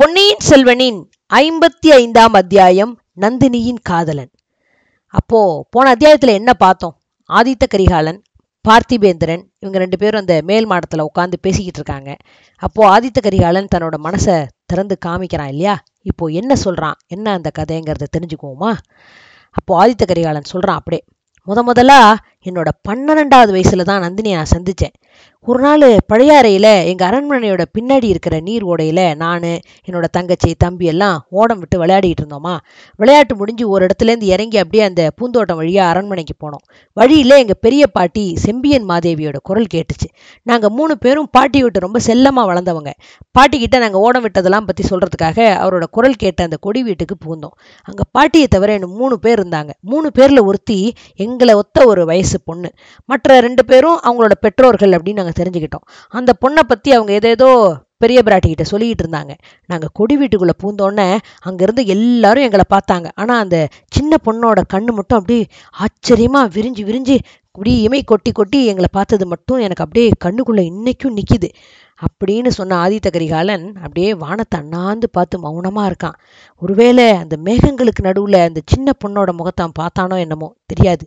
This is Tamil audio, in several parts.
பொன்னியின் செல்வனின் ஐம்பத்தி ஐந்தாம் அத்தியாயம் நந்தினியின் காதலன். அப்போ போன அத்தியாயத்துல என்ன பார்த்தோம்? ஆதித்த கரிகாலன் பார்த்திபேந்திரன் இவங்க ரெண்டு பேரும் அந்த மேல் மாடத்துல உட்காந்து பேசிக்கிட்டு இருக்காங்க. அப்போ ஆதித்த கரிகாலன் தன்னோட மனசை திறந்து காமிக்கிறான் இல்லையா? இப்போ என்ன சொல்றான்? என்ன அந்த கதைங்கிறத தெரிஞ்சுக்குவோமா? அப்போ ஆதித்த கரிகாலன் சொல்றான் அப்படியே முத முதலா என்னோட பன்னிரெண்டாவது வயசுல தான் நந்தினியை நான் சந்திச்சேன். ஒரு நாள் பழையாறையில் எங்கள் அரண்மனையோட பின்னாடி இருக்கிற நீர் ஓடையில நான் என்னோட தங்கச்சி தம்பி எல்லாம் ஓடம் விட்டு விளையாடிட்டு இருந்தோமா? விளையாட்டு முடிஞ்சு ஒரு இடத்துல இருந்து இறங்கி அப்படியே அந்த பூந்தோட்டம் வழியாக அரண்மனைக்கு போனோம். வழியில் எங்கள் பெரிய பாட்டி செம்பியன் மாதேவியோட குரல் கேட்டுச்சு. நாங்க மூணு பேரும் பாட்டி விட்டு ரொம்ப செல்லமாக வளர்ந்தவங்க. பாட்டி கிட்ட நாங்க ஓடம் விட்டதெல்லாம் பத்தி சொல்றதுக்காக அவரோட குரல் கேட்ட அந்த கொடி வீட்டுக்கு பூந்தோம் அங்க பாட்டியை தவிர இன்னும் மூணு பேர் இருந்தாங்க. மூணு பேர்ல ஒருத்தி எங்களை ஒத்த ஒரு வயசு பொண்ணு. மற்ற ரெண்டு பேரும் அவங்களோட பெற்றோர்கள் அப்படி அப்படின்னு நாங்கள் தெரிஞ்சுக்கிட்டோம். அந்த பொண்ணை பற்றி அவங்க ஏதேதோ பெரிய பிராட்டி கிட்ட சொல்லிக்கிட்டு இருந்தாங்க. நாங்கள் கொடி வீட்டுக்குள்ளே பூந்தோடனே அங்கேருந்து எல்லாரும் எங்களை பார்த்தாங்க. ஆனால் அந்த சின்ன பொண்ணோட கண்ணு மட்டும் அப்படியே ஆச்சரியமாக விரிஞ்சு விரிஞ்சு இப்படி இமை கொட்டி கொட்டி எங்களை பார்த்தது மட்டும் எனக்கு அப்படியே கண்ணுக்குள்ளே இன்றைக்கும் நிற்கிது அப்படின்னு சொன்ன ஆதித்த கரிகாலன் அப்படியே வானத்தை அண்ணாந்து பார்த்து மௌனமாக இருக்கான். ஒருவேளை அந்த மேகங்களுக்கு நடுவில் அந்த சின்ன பொண்ணோட முகத்தான் பார்த்தானோ என்னமோ தெரியாது.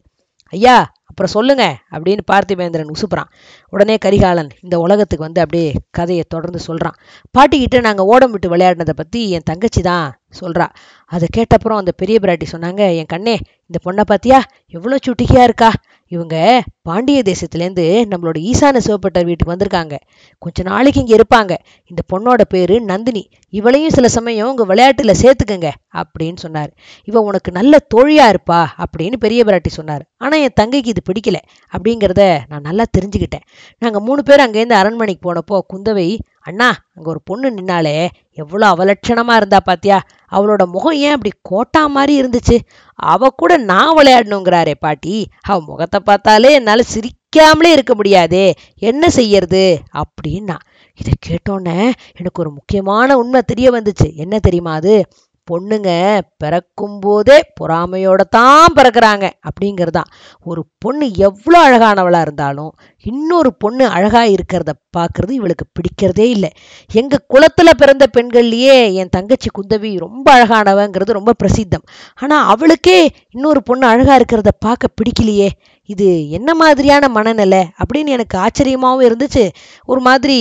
ஐயா அப்புறம் சொல்லுங்க அப்படின்னு பார்த்திபேந்திரன் உசுப்புறான். உடனே கரிகாலன் இந்த உலகத்துக்கு வந்து அப்படியே கதையை தொடர்ந்து சொல்றான். பாட்டிக்கிட்ட நாங்கள் ஓடம் விட்டு விளையாடினதை பத்தி என் தங்கச்சி தான் சொல்றா. அதை கேட்டப்புறம் அந்த பெரிய பிராட்டி சொன்னாங்க என் கண்ணே இந்த பொண்ணை பார்த்தியா? எவ்வளோ சுட்டிக்கியா இருக்கா? இவங்க பாண்டிய தேசத்துலேருந்து நம்மளோட ஈசான சிவப்பட்டர் வீட்டுக்கு வந்திருக்காங்க. கொஞ்ச நாளைக்கு இங்கே இருப்பாங்க. இந்த பொண்ணோட பேரு நந்தினி. இவளையும் சில சமயம் உங்கள் விளையாட்டில் சேர்த்துக்கங்க அப்படின்னு சொன்னார். இவன் உனக்கு நல்ல தோழியா இருப்பா அப்படின்னு பெரிய பிராட்டி சொன்னார். ஆனால் என் தங்கைக்கு இது பிடிக்கல அப்படிங்கிறத நான் நல்லா தெரிஞ்சுக்கிட்டேன். நாங்கள் மூணு பேர் அங்கேருந்து அரண்மனைக்கு போனப்போ குந்தவை அண்ணா அங்கே ஒரு பொண்ணு நின்னாலே எவ்வளோ அவலட்சணமாக இருந்தா பாத்தியா? அவளோட முகம் ஏன் அப்படி கோட்டா மாதிரி இருந்துச்சு? அவ கூட நான் விளையாடணுங்கிறாரே பாட்டி. அவ முகத்தை பார்த்தாலே என்னால சிரிக்காமலே இருக்க முடியாதே. என்ன செய்யறது? அப்படின்னா இதை கேட்டோன்னே எனக்கு ஒரு முக்கியமான உண்மை தெரிய வந்துச்சு. என்ன தெரியுமா அது? பொண்ணுங்க பிறக்கும் போதே பொறாமையோட தான் பிறக்கிறாங்க அப்படிங்கிறதான். ஒரு பொண்ணு எவ்வளோ அழகானவளாக இருந்தாலும் இன்னொரு பொண்ணு அழகாக இருக்கிறத பார்க்குறது இவளுக்கு பிடிக்கிறதே இல்லை. எங்கள் குளத்தில் பிறந்த பெண்கள்லேயே என் தங்கச்சி குந்தவி ரொம்ப அழகானவங்கிறது ரொம்ப பிரசித்தம். ஆனால் அவளுக்கே இன்னொரு பொண்ணு அழகாக இருக்கிறத பார்க்க பிடிக்கலையே. இது என்ன மாதிரியான மனநிலை அப்படின்னு எனக்கு ஆச்சரியமாகவும் இருந்துச்சு. ஒரு மாதிரி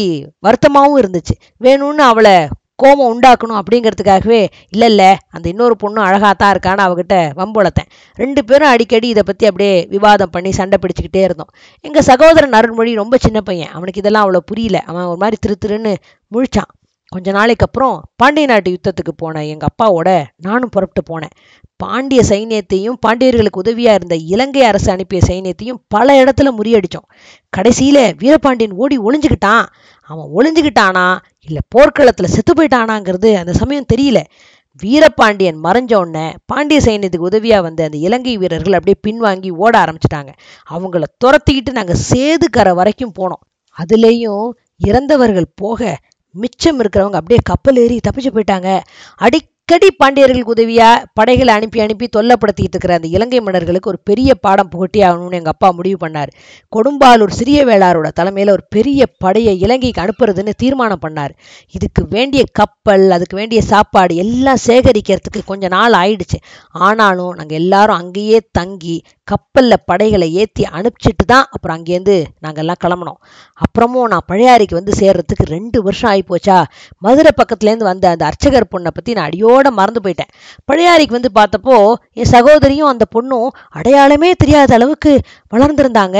வருத்தமாகவும் இருந்துச்சு. வேணும்னு அவளை கோபம் உண்டாக்கணும் அப்படிங்கிறதுக்காகவே இல்லை இல்லை அந்த இன்னொரு பொண்ணும் அழகாக தான் இருக்கான்னு அவகிட்ட வம்புளத்தேன் ரெண்டு பேரும் அடிக்கடி இதை பற்றி அப்படியே விவாதம் பண்ணி சண்டை பிடிச்சிக்கிட்டே இருந்தோம். எங்கள் சகோதரன் அருண்மொழி ரொம்ப சின்ன பையன். அவனுக்கு இதெல்லாம் அவ்வளோ புரியல. அவன் ஒரு மாதிரி திரு திருன்னு முழிச்சான். கொஞ்ச நாளைக்கு அப்புறம் பாண்டிய நாட்டு யுத்தத்துக்கு போன எங்கள் அப்பாவோட நானும் புறப்பட்டு போனேன். பாண்டிய சைன்யத்தையும் பாண்டியர்களுக்கு உதவியாக இருந்த இலங்கை அரசு அனுப்பிய சைன்யத்தையும் பல இடத்துல முறியடித்தோம் கடைசியில் வீரபாண்டியன் ஓடி ஒளிஞ்சுக்கிட்டான். அவன் ஒளிஞ்சுக்கிட்டானா? இல்லை போர்க்களத்தில் செத்து போயிட்டானாங்கிறது அந்த சமயம் தெரியல. வீரபாண்டியன் மறைஞ்ச உடனே பாண்டிய சைன்யத்துக்கு உதவியாக வந்த அந்த இலங்கை வீரர்கள் அப்படியே பின்வாங்கி ஓட ஆரம்பிச்சிட்டாங்க. அவங்கள துரத்திக்கிட்டு நாங்கள் சேதுக்கரை வரைக்கும் போனோம். அதுலேயும் இறந்தவர்கள் போக மிச்சம் இருக்கிறவங்க அப்படியே கப்பல் ஏறி தப்பிச்சு போயிட்டாங்க. அடிக்கடி பாண்டியர்களுக்கு உதவியா படைகளை அனுப்பி அனுப்பி தொல்லப்படுத்திட்டு இருக்கிற அந்த இலங்கை மன்னர்களுக்கு ஒரு பெரிய பாடம் புகட்டி ஆகணும்னு எங்க அப்பா முடிவு பண்ணார். கொடும்பாலூர் சிறிய வேளாரோட தலைமையில ஒரு பெரிய படையை இலங்கைக்கு அனுப்புறதுன்னு தீர்மானம் பண்ணார். இதுக்கு வேண்டிய கப்பல் அதுக்கு வேண்டிய சாப்பாடு எல்லாம் சேகரிக்கிறதுக்கு கொஞ்ச நாள் ஆயிடுச்சு. ஆனாலும் நாங்கள் எல்லாரும் அங்கேயே தங்கி கப்பலில் படைகளை ஏற்றி அனுப்பிச்சிட்டு தான் அப்புறம் அங்கேருந்து நாங்கெல்லாம் கிளம்பினோம். அப்புறமும் நான் பழையாறைக்கு வந்து சேர்றதுக்கு ரெண்டு வருஷம் ஆகி போச்சா மதுரை பக்கத்துலேருந்து வந்த அந்த அர்ச்சகர் பொண்ணை பற்றி நான் அடியோட மறந்து போயிட்டேன். பழையாறைக்கு வந்து பார்த்தப்போ என் சகோதரியும் அந்த பொண்ணும் அடையாளமே தெரியாத அளவுக்கு வளர்ந்துருந்தாங்க.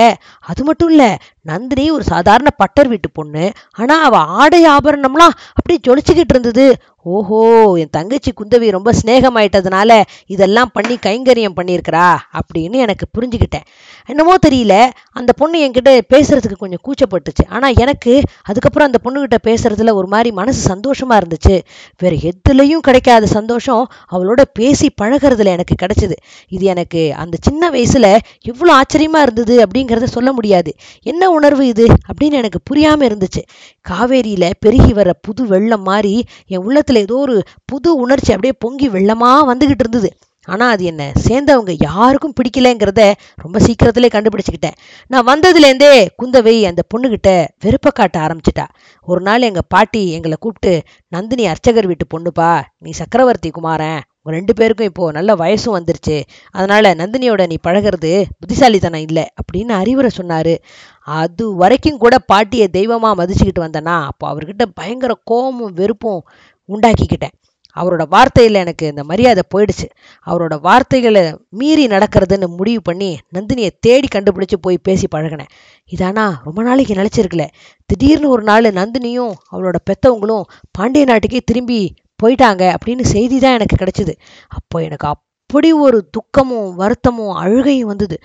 அது மட்டும் இல்லை நந்தினி ஒரு சாதாரண பட்டர் வீட்டு பொண்ணு. ஆனா அவ ஆடை ஆபரணம்லாம் அப்படியே ஜொலிச்சுக்கிட்டு இருந்தது. ஓஹோ என் தங்கச்சி குந்தவி ரொம்ப சிநேகமாயிட்டதுனால இதெல்லாம் பண்ணி கைங்கரியம் பண்ணியிருக்கிறா அப்படின்னு எனக்கு புரிஞ்சுக்கிட்டேன். என்னமோ தெரியல அந்த பொண்ணு என்கிட்ட பேசுறதுக்கு கொஞ்சம் கூச்சப்பட்டுச்சு. ஆனா எனக்கு அதுக்கப்புறம் அந்த பொண்ணுகிட்ட பேசுறதுல ஒரு மாதிரி மனசு சந்தோஷமா இருந்துச்சு. வேற எதுலையும் கிடைக்காத சந்தோஷம் அவளோட பேசி பழகிறதுல எனக்கு கிடைச்சது. இது எனக்கு அந்த சின்ன வயசுல எவ்வளோ ஆச்சரியமா இருந்தது அப்படிங்கிறத சொல்ல முடியாது. என்ன உணர்வு இது அப்படின்னு எனக்கு புரியாமல் இருந்துச்சு. காவேரியில் பெருகி வர புது வெள்ளம் மாதிரி என் உள்ளத்தில் ஏதோ ஒரு புது உணர்ச்சி அப்படியே பொங்கி வெள்ளமாக வந்துக்கிட்டு இருந்தது. ஆனால் அது என்ன சேர்ந்தவங்க யாருக்கும் பிடிக்கலங்கிறத ரொம்ப சீக்கிரத்திலே கண்டுபிடிச்சிக்கிட்டேன். நான் வந்ததுலேருந்தே குந்தவை அந்த பொண்ணுக்கிட்ட வெறுப்ப காட்ட ஆரம்பிச்சிட்டா. ஒரு நாள் எங்கள் பாட்டி எங்களை கூப்பிட்டு நந்தினி அர்ச்சகர் வீட்டு பொண்ணுப்பா நீ சக்கரவர்த்தி குமாரன் உங்கள் ரெண்டு பேருக்கும் இப்போது நல்ல வயசும் வந்துருச்சு. அதனால் நந்தினியோட நீ பழகிறது புத்திசாலித்தனம் இல்லை அப்படின்னு அறிவுரை சொன்னார். அது வரைக்கும் கூட பாட்டியை தெய்வமாக மதிச்சுக்கிட்டு வந்தேன்னா அப்போ அவர்கிட்ட பயங்கர கோபமும் வெறுப்பும் உண்டாக்கிக்கிட்டேன். அவரோட வார்த்தையில் எனக்கு இந்த மரியாதை போயிடுச்சு. அவரோட வார்த்தைகளை மீறி நடக்கிறதுன்னு முடிவு பண்ணி நந்தினியை தேடி கண்டுபிடிச்சி போய் பேசி பழகினேன். இதானா ரொம்ப நாளைக்கு நினச்சிருக்கல திடீர்னு ஒரு நாள் நந்தினியும் அவளோட பெத்தவங்களும் பாண்டிய நாட்டுக்கே திரும்பி போயிட்டாங்க அப்படின்னு செய்தி தான் எனக்கு கிடைச்சிது. அப்போ எனக்கு அப்படி ஒரு துக்கமும் வருத்தமும் அழுகையும் வந்தது.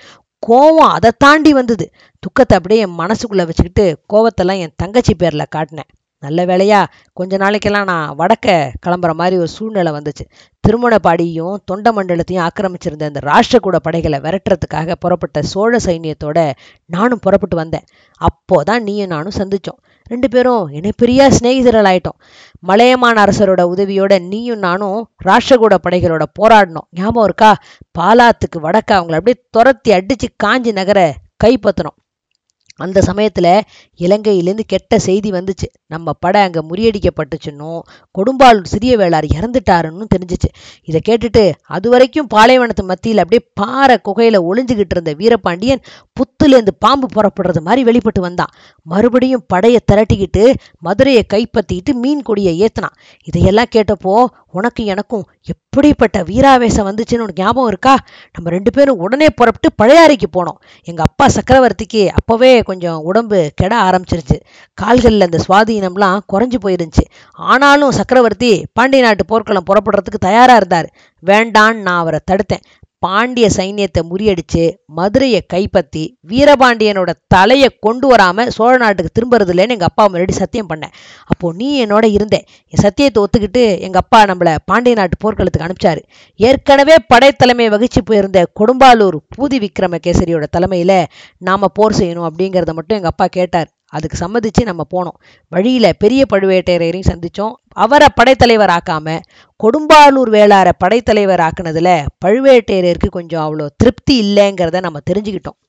கோவம் அதை தாண்டி வந்தது. துக்கத்தை அப்படியே என் மனசுக்குள்ளே வச்சுக்கிட்டு கோவத்தெல்லாம் என் தங்கச்சி பேரில் காட்டினேன். நல்ல வேளையா கொஞ்ச நாளைக்கெல்லாம் நான் வடக்க கிளம்புற மாதிரி ஒரு சூழ்நிலை வந்துச்சு. திருமணப்பாடியும் தொண்ட மண்டலத்தையும் ஆக்கிரமிச்சிருந்த அந்த ராஷ்டிரகூட படைகளை விரட்டுறதுக்காக புறப்பட்ட சோழ சைன்யத்தோட நானும் புறப்பட்டு வந்தேன். அப்போதான் நீயும் நானும் சந்திச்சோம். ரெண்டு பேரும் இணைப்பிரியா சிநேகிதர்கள் ஆயிட்டோம் மலையமான அரசரோட உதவியோட நீயும் நானும் ராஷ்டிரகூட படைகளோட போராடினோம். ஞாபகம் இருக்கா? பாலாத்துக்கு வடக்க அவங்கள அப்படியே துரத்தி அடிச்சு காஞ்சி நகர கைப்பற்றணும் அந்த சமயத்தில் இலங்கையிலேருந்து கெட்ட செய்தி வந்துச்சு. நம்ம படை அங்கே முறியடிக்கப்பட்டுச்சுன்னும் கொடும்பால் சிறிய வேளார் இறந்துட்டாருன்னு தெரிஞ்சிச்சு. இதை கேட்டுட்டு அது வரைக்கும் பாலைவனத்து மத்தியில் அப்படியே பாறை குகையில் ஒளிஞ்சுக்கிட்டு இருந்த வீரபாண்டியன் புத்துலேருந்து பாம்பு புறப்படுறது மாதிரி வெளிப்பட்டு வந்தான். மறுபடியும் படையை திரட்டிக்கிட்டு மதுரையை கைப்பற்றிக்கிட்டு மீன் கொடியை ஏற்றினான் இதையெல்லாம் கேட்டப்போ உனக்கு எனக்கும் எப்படிப்பட்ட வீராவேசம் வந்துச்சுன்னு உனக்கு ஞாபகம் இருக்கா? நம்ம ரெண்டு பேரும் உடனே புறப்பட்டு பழையாறைக்கு போனோம். எங்கள் அப்பா சக்கரவர்த்திக்கு அப்பவே கொஞ்சம் உடம்பு கெட ஆரம்பிச்சிருச்சு. கால்களில் அந்த சுவாதீனம்லாம் குறைஞ்சி போயிருந்துச்சு. ஆனாலும் சக்கரவர்த்தி பாண்டிய நாட்டு போர்க்களம் புறப்படுறதுக்கு தயாராக இருந்தார். வேண்டான்னு நான் அவரை தடுத்தேன். பாண்டிய சைன்யத்தை முறியடிச்சு மதுரையை கைப்பற்றி வீரபாண்டியனோட தலையை கொண்டு வராமல் சோழ நாட்டுக்கு திரும்புறது இல்லைன்னு எங்கள் அப்பா முன்னாடி சத்தியம் பண்ணேன் அப்போ நீ என்னோட இருந்த. என் சத்தியத்தை ஒத்துக்கிட்டு எங்கள் அப்பா நம்மளை பாண்டிய நாட்டு போர்க்களத்துக்கு அனுப்பிச்சாரு. ஏற்கனவே படைத்தலைமை வகிச்சு போயிருந்த கொடும்பாலூர் பூதி விக்ரமகேசரியோட தலைமையில் நாம் போர் செய்யணும் அப்படிங்கிறத மட்டும் எங்கள் அப்பா கேட்டார். அதுக்கு சம்மதிச்சு நம்ம போனோம். வழியில பெரிய பழுவேட்டரையரையும் சந்திச்சோம். அவரை படைத்தலைவர் ஆக்காம கொடும்பாலூர் வேளார படைத்தலைவர் ஆக்குனதுல பழுவேட்டரையருக்கு கொஞ்சம் அவ்வளோ திருப்தி இல்லைங்கிறத நம்ம தெரிஞ்சுக்கிட்டோம்.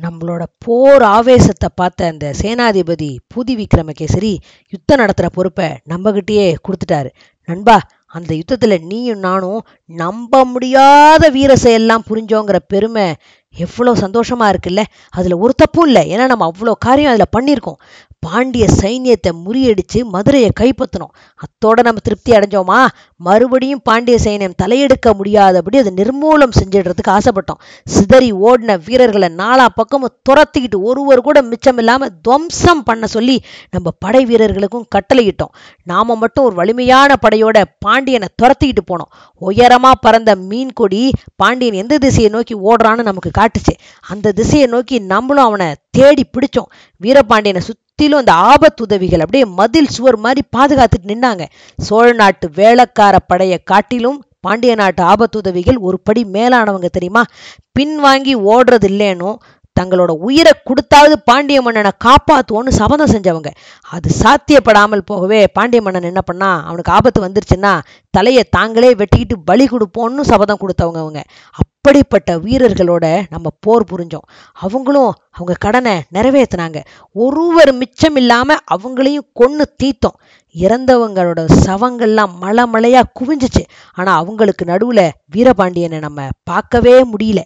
நம்மளோட போர் ஆவேசத்தை பார்த்த அந்த சேனாதிபதி பூதி விக்ரமகேசரி யுத்தம் நடத்துற பொறுப்பை நம்மகிட்டயே கொடுத்துட்டாரு. நண்பா அந்த யுத்தத்துல நீயும் நானும் நம்ப முடியாத வீர செயல்லாம் புரிஞ்சோங்கிற பெருமை எவ்வளோ சந்தோஷமா இருக்குல்ல? அதுல ஒரு தப்பும் இல்லை. ஏன்னா நம்ம அவ்வளோ காரியம் அதுல பண்ணியிருக்கோம். பாண்டிய சைன்யத்தை முறியடிச்சு மதுரையை கைப்பற்றணும். அத்தோட நம்ம திருப்தி அடைஞ்சோமா? மறுபடியும் பாண்டிய சைன்யம் தலையெடுக்க முடியாதபடி அதை நிர்மூலம் செஞ்சிடுறதுக்கு ஆசைப்பட்டோம். சிதறி ஓடின வீரர்களை நாலா பக்கமும் துரத்திக்கிட்டு ஒருவர் கூட மிச்சம் இல்லாம துவம்சம் பண்ண சொல்லி நம்ம படை வீரர்களுக்கும் கட்டளையிட்டோம். நாம மட்டும் ஒரு வலிமையான படையோட பாண்டியனை துரத்திக்கிட்டு போனோம். உயரமா பறந்த மீன் கொடி பாண்டியன் எந்த திசையை நோக்கி ஓடுறான்னு நமக்கு காட்டுச்சு. அந்த திசையை நோக்கி நம்மளும் அவனை தேடி பிடிச்சோம். வீரபாண்டியனை சுத்திலும் அந்த ஆபத்துதவிகள் அப்படியே மதில் சுவர் மாதிரி பாதுகாத்துட்டு நின்னாங்க. சோழ நாட்டு வேளக்கார படையை காட்டிலும் பாண்டிய நாட்டு ஆபத்துதவிகள் ஒரு படி மேலானவங்க தெரியுமா? பின்வாங்கி ஓடுறது இல்லைனும் தங்களோட உயிரை கொடுத்தாவது பாண்டிய மன்னனை காப்பாத்துவோன்னு சபதம் செஞ்சவங்க. அது சாத்தியப்படாமல் போகவே பாண்டிய மன்னன் என்ன பண்ணா? அவனுக்கு ஆபத்து வந்துருச்சுன்னா தலையை தாங்களே வெட்டிக்கிட்டு பலி கொடுப்போன்னு சபதம் கொடுத்தவங்க அவங்க. அப்படிப்பட்ட வீரர்களோட நம்ம போர் புரிஞ்சோம். அவங்களும் அவங்க கடனை நிறைவேற்றினாங்க ஒருவர் மிச்சம் இல்லாமல் அவங்களையும் கொன்று தீத்தோம். இறந்தவங்களோட சவங்கள்லாம் மலை மலையா குவிஞ்சிச்சு. ஆனால் அவங்களுக்கு நடுவில் வீரபாண்டியனை நம்ம பார்க்கவே முடியல.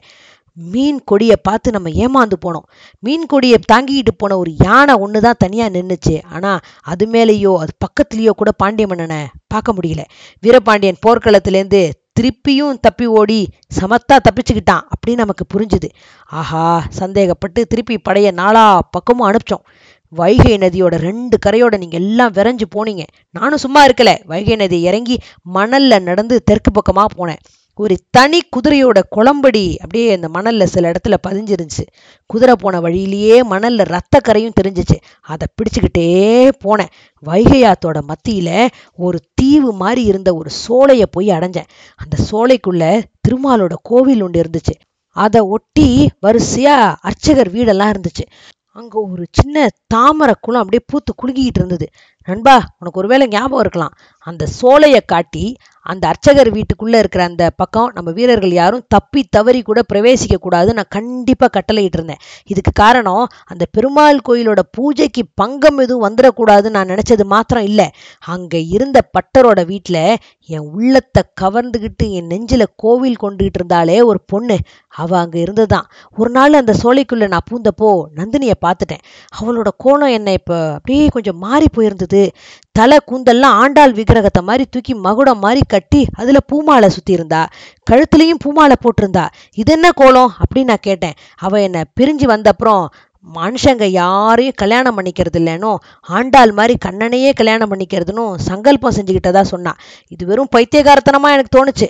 மீன் கொடியை பார்த்து நம்ம ஏமாந்து போனோம். மீன் கொடியை தாங்கிக்கிட்டு போன ஒரு யானை ஒன்று தான் தனியாக நின்றுச்சு ஆனால் அது மேலேயோ அது பக்கத்துலேயோ கூட பாண்டிய மன்னனை பார்க்க முடியல. வீரபாண்டியன் போர்க்களத்துலேருந்து திருப்பியும் தப்பி ஓடி சமத்தா தப்பிச்சுக்கிட்டான் அப்படின்னு நமக்கு புரிஞ்சுது. ஆஹா சந்தேகப்பட்டு திருப்பி படைய நாலா பக்கமும் அனுப்பிச்சோம். வைகை நதியோட ரெண்டு கரையோட நீங்க எல்லாம் விரைஞ்சு போனீங்க. நானும் சும்மா இருக்கல. வைகை நதி இறங்கி மணல்ல நடந்து தெற்கு பக்கமா போனேன். ஒரு தனி குதிரையோட குளம்படி அப்படியே அந்த மணலில் சில இடத்துல பதிஞ்சிருந்துச்சு. குதிரை போன வழியிலேயே மணலில் ரத்த கரையும் தெரிஞ்சிச்சு. அதை பிடிச்சிக்கிட்டே போனேன். வைகை ஆத்தோட ஒரு தீவு மாதிரி இருந்த ஒரு சோலையை போய் அடைஞ்சேன். அந்த சோலைக்குள்ள திருமாலோட கோவில் ஒன்று இருந்துச்சு. அதை ஒட்டி வரிசையா அர்ச்சகர் வீடெல்லாம் இருந்துச்சு. அங்கே ஒரு சின்ன தாமரை குளம் அப்படியே பூத்து குலுங்கிக்கிட்டு இருந்தது. நண்பா உனக்கு ஒருவேளை ஞாபகம் இருக்கலாம். அந்த சோலையை காட்டி அந்த அர்ச்சகர் வீட்டுக்குள்ளே இருக்கிற அந்த பக்கம் நம்ம வீரர்கள் யாரும் தப்பி தவறி கூட பிரவேசிக்க கூடாது நான் கண்டிப்பாக கட்டளையிட்டு இருந்தேன். இதுக்கு காரணம் அந்த பெருமாள் கோயிலோட பூஜைக்கு பங்கம் எதுவும் வந்துடக்கூடாதுன்னு நான் நினச்சது மாத்திரம் இல்லை. அங்கே இருந்த பட்டரோட வீட்டில் என் உள்ளத்தை கவர்ந்துக்கிட்டு என் நெஞ்சில் கோவில் கொண்டுகிட்டு இருந்தாலே ஒரு பொண்ணு. அவள் அங்கே இருந்ததுதான் ஒரு நாள் அந்த சோலைக்குள்ளே நான் பூந்தப்போ நந்தினியை பார்த்துட்டேன். அவளோட கோணம் என்ன இப்போ? அப்படியே கொஞ்சம் மாறி போயிருந்தது. தலை கூந்தல்லாம் ஆண்டாள் விக்கிரகத்தை மாதிரி தூக்கி மகுடம் மாதிரி கட்டி அதுல பூமாலை சுத்தி இருந்தா கழுத்துலயும் பூமாலை போட்டிருந்தா. இது என்ன கோலம்? அப்படின்னு நான் கேட்டேன். அவ என்ன பிரிஞ்சு வந்தப்புறம் மனுஷங்க யாரையும் கல்யாணம் பண்ணிக்கிறது இல்லைனோ ஆண்டாள் மாதிரி கண்ணனையே கல்யாணம் பண்ணிக்கிறதுனும் சங்கல்பம் செஞ்சுக்கிட்டதா சொன்னா. இது வெறும் பைத்தியகாரத்தனமா எனக்கு தோணுச்சு.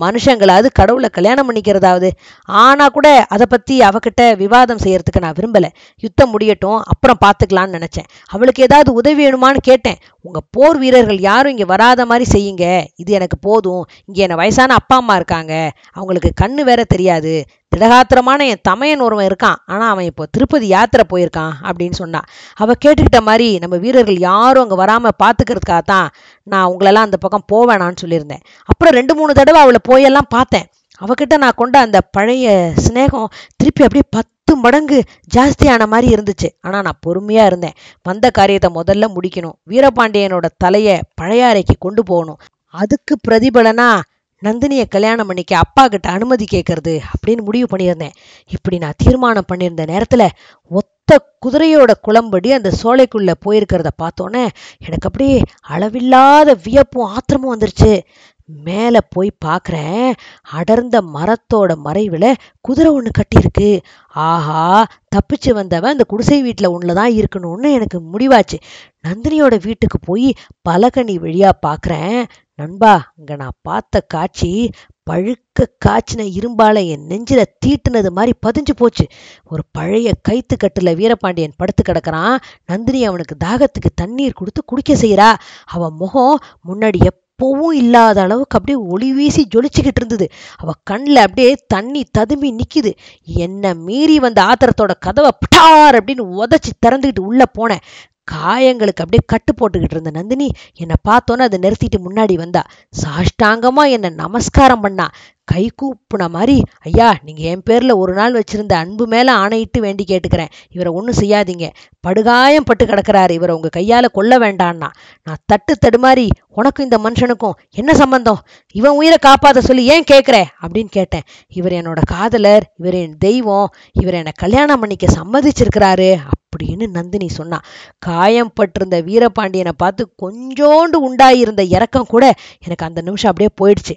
மனுஷங்களாவது கடவுளை கல்யாணம் பண்ணிக்கிறதாவது. ஆனா கூட அதை பத்தி அவகிட்ட விவாதம் செய்யறதுக்கு நான் விரும்பல. யுத்தம் முடியட்டும் அப்புறம் பாத்துக்கலாம்னு நினைச்சேன். அவளுக்கு ஏதாவது உதவி வேணுமான்னு கேட்டேன். உங்க போர் வீரர்கள் யாரும் இங்க வராத மாதிரி செய்யுங்க. இது எனக்கு போதும். இங்க என்ன வயசான அப்பா அம்மா இருக்காங்க. அவங்களுக்கு கண்ணு வேற தெரியாது. திடகாத்திரமான என் தமையன் ஒருவன் இருக்கான். ஆனால் அவன் இப்போ திருப்பதி யாத்திரை போயிருக்கான் அப்படின்னு சொன்னான் அவள் கேட்டுக்கிட்ட மாதிரி நம்ம வீரர்கள் யாரும் அங்கே வராமல் பார்த்துக்கிறதுக்காக தான் நான் உங்களெல்லாம் அந்த பக்கம் போவேணான்னு சொல்லியிருந்தேன். அப்புறம் ரெண்டு மூணு தடவை அவளை போயெல்லாம் பார்த்தேன். அவகிட்ட நான் கொண்ட அந்த பழைய சிநேகம் திருப்பி அப்படியே பத்து மடங்கு ஜாஸ்தியான மாதிரி இருந்துச்சு. ஆனால் நான் பொறுமையாக இருந்தேன். வந்த காரியத்தை முதல்ல முடிக்கணும். வீரபாண்டியனோட தலைய பழையாறைக்கு கொண்டு போகணும். அதுக்கு பிரதிபலனா நந்தினியை கல்யாணம் பண்ணிக்க அப்பா கிட்ட அனுமதி கேட்கறது அப்படின்னு முடிவு பண்ணியிருந்தேன். இப்படி நான் தீர்மானம் பண்ணியிருந்த நேரத்துல ஒத்த குதிரையோட குளம்படி அந்த சோலைக்குள்ள போயிருக்கிறத பார்த்தோன்னே எனக்கு அப்படியே அளவில்லாத வியப்பும் ஆத்திரமும் வந்துருச்சு. மேல போய் பார்க்குறேன் அடர்ந்த மரத்தோட மறைவுல குதிரை ஒண்ணு கட்டியிருக்கு. ஆஹா தப்பிச்சு வந்தவன் அந்த குடிசை வீட்டுல ஒண்ணுலதான் இருக்கணும்னு எனக்கு முடிவாச்சு. நந்தினியோட வீட்டுக்கு போய் பலகனி வழியா பார்க்குறேன் நண்பா அங்க நான் பார்த்த காட்சி பழுக்க காய்ச்சின இரும்பால என் நெஞ்சில தீட்டுனது மாதிரி பதிஞ்சு போச்சு. ஒரு பழைய கைத்து கட்டுல வீரபாண்டியன் படுத்து கிடக்கிறான். நந்தினி அவனுக்கு தாகத்துக்கு தண்ணீர் கொடுத்து குடிக்க செய்யறா அவன் முகம் முன்னாடி எப்பவும் இல்லாத அளவுக்கு அப்படியே ஒளி வீசி ஜொலிச்சுக்கிட்டு இருந்தது. அவ கண்ணில் அப்படியே தண்ணி ததும்பி நிக்குது. என்ன மீறி வந்த ஆத்திரத்தோட கதவை பட்டார் அப்படின்னு உதச்சி திறந்துக்கிட்டு உள்ள போனேன். காயங்களுக்கு அப்படியே கட்டு போட்டுக்கிட்டு இருந்த நந்தினி என்னை பார்த்தோன்னே அதை நிறுத்திட்டு முன்னாடி வந்தா. சாஷ்டாங்கமா என்னை நமஸ்காரம் பண்ணா. கை கூப்பின மாதிரி ஐயா நீங்க என் பேர்ல ஒரு நாள் வச்சிருந்த அன்பு மேல ஆணையிட்டு வேண்டி கேட்டுக்கிறேன். இவரை ஒன்றும் செய்யாதீங்க. படுகாயம் பட்டு கிடக்குறாரு. இவரை உங்க கையால கொல்ல வேண்டான்னா. நான் தட்டு தடுமாறி உனக்கும் இந்த மனுஷனுக்கும் என்ன சம்பந்தம்? இவன் உயிரை காப்பாத சொல்லி ஏன் கேட்குற அப்படின்னு கேட்டேன். இவர் என்னோட காதலர். இவர் என் தெய்வம். இவர் என்னை கல்யாணம் பண்ணிக்க சம்மதிச்சிருக்கிறாரு. அப்படின்னு நந்தினி சொன்னா. காயம் பட்டிருந்த வீரபாண்டியனை பார்த்து கொஞ்சோண்டு உண்டாயிருந்த இரக்கம் கூட எனக்கு அந்த நிமிஷம் அப்படியே போயிடுச்சு.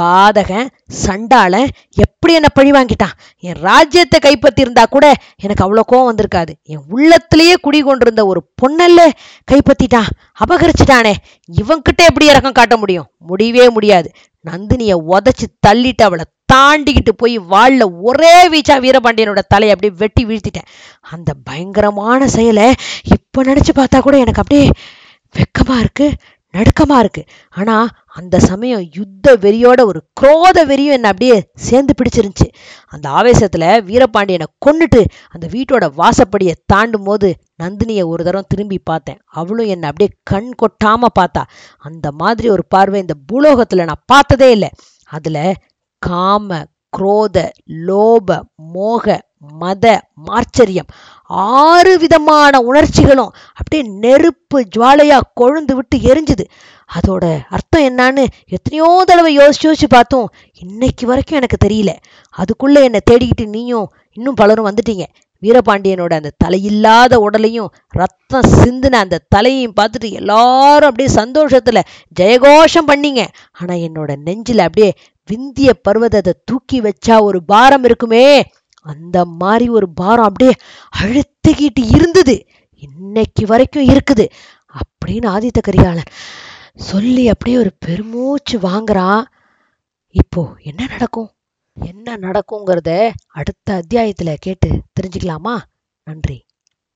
பாதகன் சண்டாளன் எப்படி என்ன பழி வாங்கிட்டான்? என் ராஜ்யத்தை கைப்பற்றியிருந்தா கூட எனக்கு அவ்வளோ கோவம் வந்திருக்காது. என் உள்ளத்திலேயே குடி கொண்டிருந்த ஒரு பொண்ணல்ல கைப்பற்றிட்டான். அபகரிச்சிட்டானே. இவன்கிட்ட எப்படி இறக்கம் காட்ட முடியும்? முடியவே முடியாது. நந்தினியை உதைச்சு தள்ளிட்டு அவளை தாண்டிக்கிட்டு போய் வாளில் ஒரே வீச்சா வீரபாண்டியனோட தலையை அப்படியே வெட்டி வீழ்த்திட்டேன். அந்த பயங்கரமான செயலை இப்போ நினச்சி பார்த்தா கூட எனக்கு அப்படியே வெக்கமாக இருக்குது நடுக்கமாக இருக்குது ஆனால் அந்த சமயம் யுத்த வெறியோட ஒரு குரோத வெறியும் என்னை அப்படியே சேர்ந்து பிடிச்சிருந்துச்சு. அந்த ஆவேசத்தில் வீரபாண்டியனை கொண்டுட்டு அந்த வீட்டோட வாசப்படியை தாண்டும் போது நந்தினியை ஒரு தரம் திரும்பி பார்த்தேன். அவளும் என்னை அப்படியே கண் கொட்டாமல் பார்த்தா. அந்த மாதிரி ஒரு பார்வை இந்த பூலோகத்தில் நான் பார்த்ததே இல்லை. அதில் காம குரோத லோப மோக மத மாச்சரியம் ஆறு விதமான உணர்ச்சிகளும் அப்படியே நெருப்பு ஜுவாலையா கொழுந்து விட்டு எரிஞ்சுது. அதோட அர்த்தம் என்னன்னு எத்தனையோ தடவை யோசிச்சு யோசிச்சு பார்த்தோம். இன்னைக்கு வரைக்கும் எனக்கு தெரியல. அதுக்குள்ள என்னை தேடிக்கிட்டு நீயும் இன்னும் பலரும் வந்துட்டீங்க. வீரபாண்டியனோட அந்த தலையில்லாத உடலையும் ரத்தம் சிந்தின அந்த தலையையும் பார்த்துட்டு எல்லாரும் அப்படியே சந்தோஷத்துல ஜெயகோஷம் பண்ணீங்க. ஆனா என்னோட நெஞ்சில் அப்படியே விந்திய பர்வதத்தை தூக்கி வச்சா ஒரு பாரம் இருக்குமே. அந்த மாதிரி ஒரு பாரம் அப்படியே அழுத்திக்கிட்டு இருந்தது. இன்னைக்கு வரைக்கும் இருக்குது. அப்படின்னு ஆதித்த கரிகாலன் சொல்லி அப்படியே ஒரு பெருமூச்சு வாங்குறான். இப்போ என்ன நடக்கும்? என்ன நடக்குங்கிறத அடுத்த அத்தியாயத்துல கேட்டு தெரிஞ்சுக்கலாமா? நன்றி.